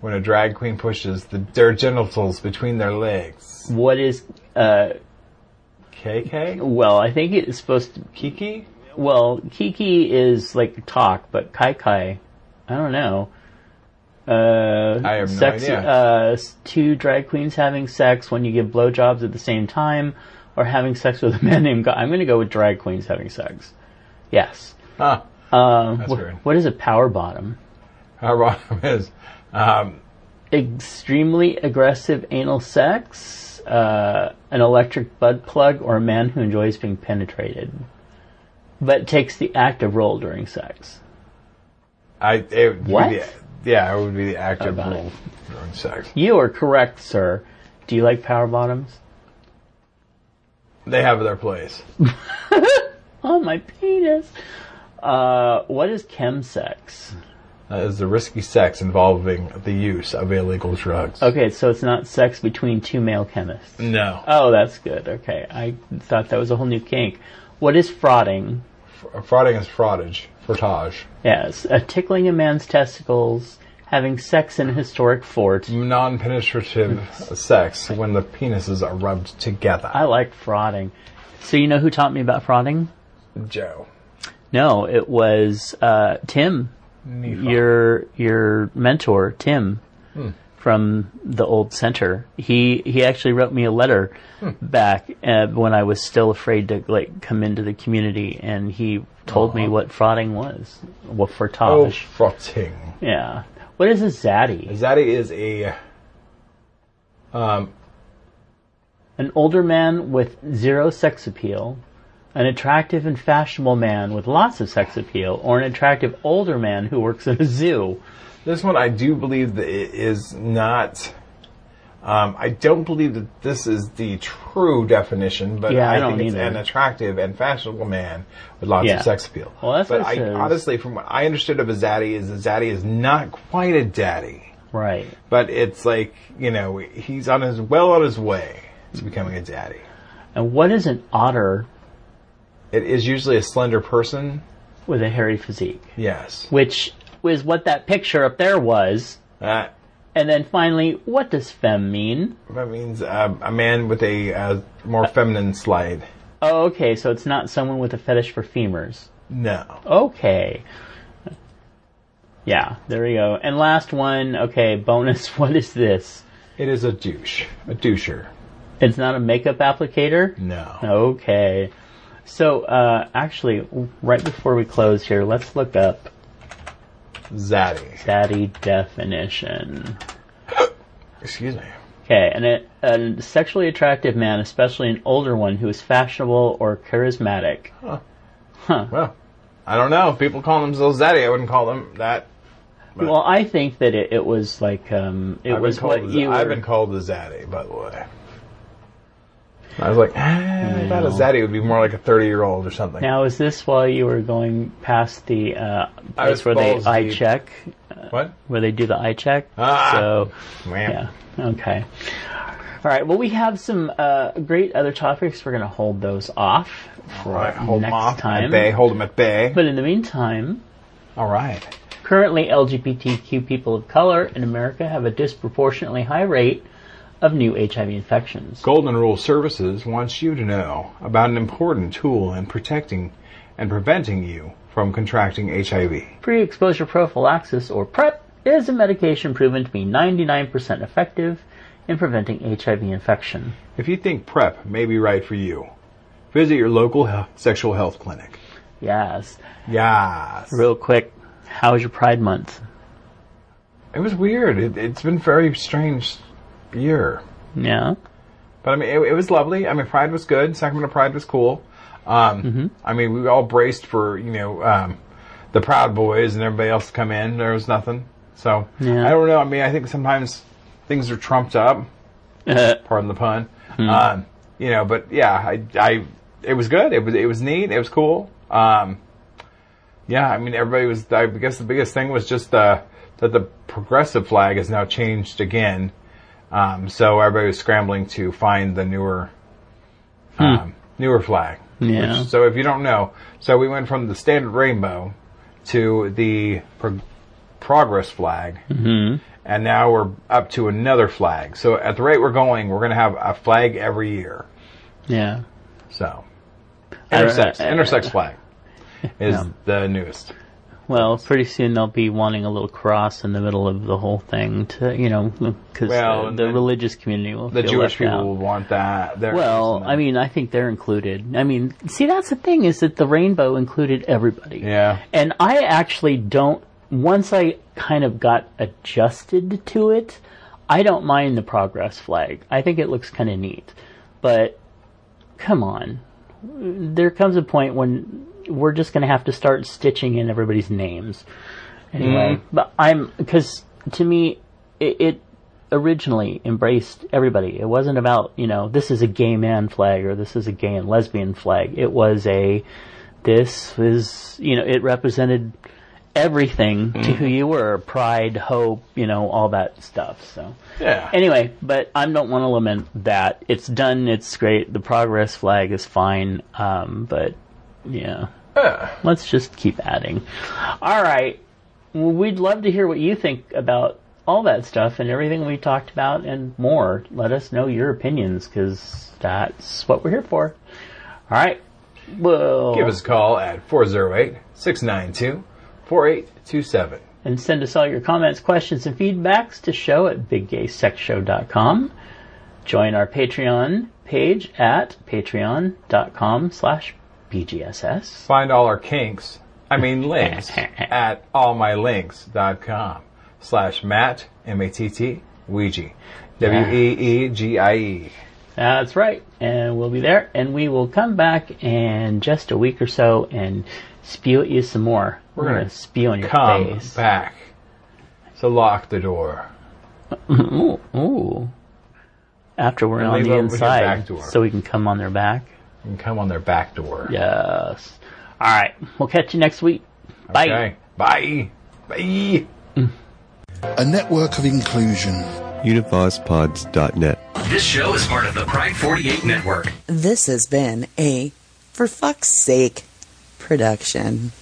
when a drag queen pushes the, their genitals between their legs. What is, uh, KK? well, I think it's supposed to, Kiki? Well, Kiki is like talk, but Kai Kai, I don't know. Uh, I have no sex, idea. Uh, two drag queens having sex when you give blowjobs at the same time, or having sex with a man named. Guy. I'm going to go with drag queens having sex. Yes. Huh. Um, That's wh- weird. what is a power bottom? Power bottom is. Um, Extremely aggressive anal sex, uh, an electric butt plug, or a man who enjoys being penetrated, but takes the active role during sex. I, it What? the, yeah, it would be the active about role during sex. You are correct, sir. Do you like power bottoms? They have their place. Oh, my penis. Uh, what is chemsex? That is the risky sex involving the use of illegal drugs. Okay, so it's not sex between two male chemists. No. Oh, that's good. Okay, I thought that was a whole new kink. What is frauding? Frauding is fraudage. Frottage. Yes, a tickling a man's testicles, having sex in a historic fort. Non-penetrative sex when the penises are rubbed together. I like frauding. So you know who taught me about frauding? Joe. No, it was uh, Tim, your your mentor, Tim, from the old center. He he actually wrote me a letter back uh, when I was still afraid to like come into the community, and he told me what frauding was. What for Oh, frotting. Yeah. What is a zaddy? A zaddy is a um, An older man with zero sex appeal, an attractive and fashionable man with lots of sex appeal, or an attractive older man who works in a zoo. This one, I do believe that it is not. Um, I don't believe that this is the true definition, but Yeah, I I, don't think it's either. an attractive and fashionable man with lots Yeah. of sex appeal. Well, that's but what I honestly, from what I understood of a zaddy, is a zaddy is not quite a daddy, Right. but it's like you know he's on his well on his way to becoming a daddy. And what is an otter It is usually a slender person. with a hairy physique? Yes. Which was what that picture up there was. Uh, And then finally, what does femme mean? that means uh, a man with a uh, more feminine slide. Oh, okay, so it's not someone with a fetish for femurs. No. Okay. Yeah, there we go. And last one, okay, bonus, what is this? It is a douche. A doucher. It's not a makeup applicator? No. Okay. So, uh, actually, right before we close here, let's look up Zaddy. daddy definition. Excuse me. Okay, and a, a sexually attractive man, especially an older one who is fashionable or charismatic. Well, I don't know. If People call themselves Zaddy. I wouldn't call them that. But- Well, I think that it, it was like um, it I've was what the, you I've been called the Zaddy, by the way. I was like, eh, I thought a Zaddy would be more like a 30 year old or something. Now, is this while you were going past the uh, place where they eye deep. check, What? where they do the eye check? Ah. So, Man. yeah, okay. All right. Well, we have some uh, great other topics. We're going to hold those off for All right, hold them next off time. at bay. Hold them at bay. But in the meantime, All right. currently LGBTQ people of color in America have a disproportionately high rate of new HIV infections. Golden Rule Services wants you to know about an important tool in protecting and preventing you from contracting HIV. Pre-exposure prophylaxis, or PrEP, is a medication proven to be 99% effective in preventing HIV infection. If you think PrEP may be right for you, visit your local he- sexual health clinic. Yes. Yes. Real quick, how was your Pride Month? It was weird. It, it's been very strange year. Yeah. But I mean, it, it was lovely. I mean, Pride was good. Sacramento Pride was cool. Um, Mm-hmm. I mean, we all braced for you know um, the Proud Boys and everybody else to come in. There was nothing. So Yeah. I don't know. I mean, I think sometimes things are trumped up. Pardon the pun. Hmm. Um, you know, but yeah, I, I, it was good. It was, it was neat. It was cool. Um, yeah, I mean, everybody was. I guess the biggest thing was just uh, that the progressive flag has now changed again. Um, so everybody was scrambling to find the newer, um, newer flag. Yeah. Which- so if you don't know, so we went from the standard rainbow to the pro- progress flag, mm-hmm. and now we're up to another flag. So at the rate we're going, we're going to have a flag every year. Yeah. So intersex, intersex flag is the newest. Well, pretty soon they'll be wanting a little cross in the middle of the whole thing to, you know, because Well, the, the religious community will The Jewish people out. will want that. They're Well, I mean, I think they're included. I mean, see, that's the thing is that the rainbow included everybody. yeah. And I actually don't, once I kind of got adjusted to it, I don't mind the progress flag. I think it looks kind of neat. But, come on. There comes a point when we're just going to have to start stitching in everybody's names. Anyway, but I'm, because to me, it, it originally embraced everybody. It wasn't about, you know, this is a gay man flag or this is a gay and lesbian flag. It was a, this is, you know, it represented everything to who you were pride, hope, you know, all that stuff. So, Yeah. anyway, but I don't want to lament that. It's done, it's great. The progress flag is fine. Um, but, yeah. Let's just keep adding. All right. Well, we'd love to hear what you think about all that stuff and everything we talked about and more. Let us know your opinions because that's what we're here for. All right. Well, Give us a call at 408-692-4827. and send us all your comments, questions, and feedbacks to show at biggaysexshow.com. Join our Patreon page at patreon.com slash BGSS. Find all our kinks, I mean links, at allmylinks.com slash Matt, M-A-T-T, Weegie. W-E-E-G-I-E. That's right. And we'll be there. And we will come back in just a week or so and spew at you some more. We're, gonna going to spew on your Come face. back. So lock the door. Ooh, ooh. After we're And on the inside. So we can come on their back. And come on their back door. Yes. All right. We'll catch you next week. Bye. Okay. Bye. Bye. A network of inclusion. UnivazPods.net. This show is part of the Pride 48 network. This has been a For Fuck's Sake production.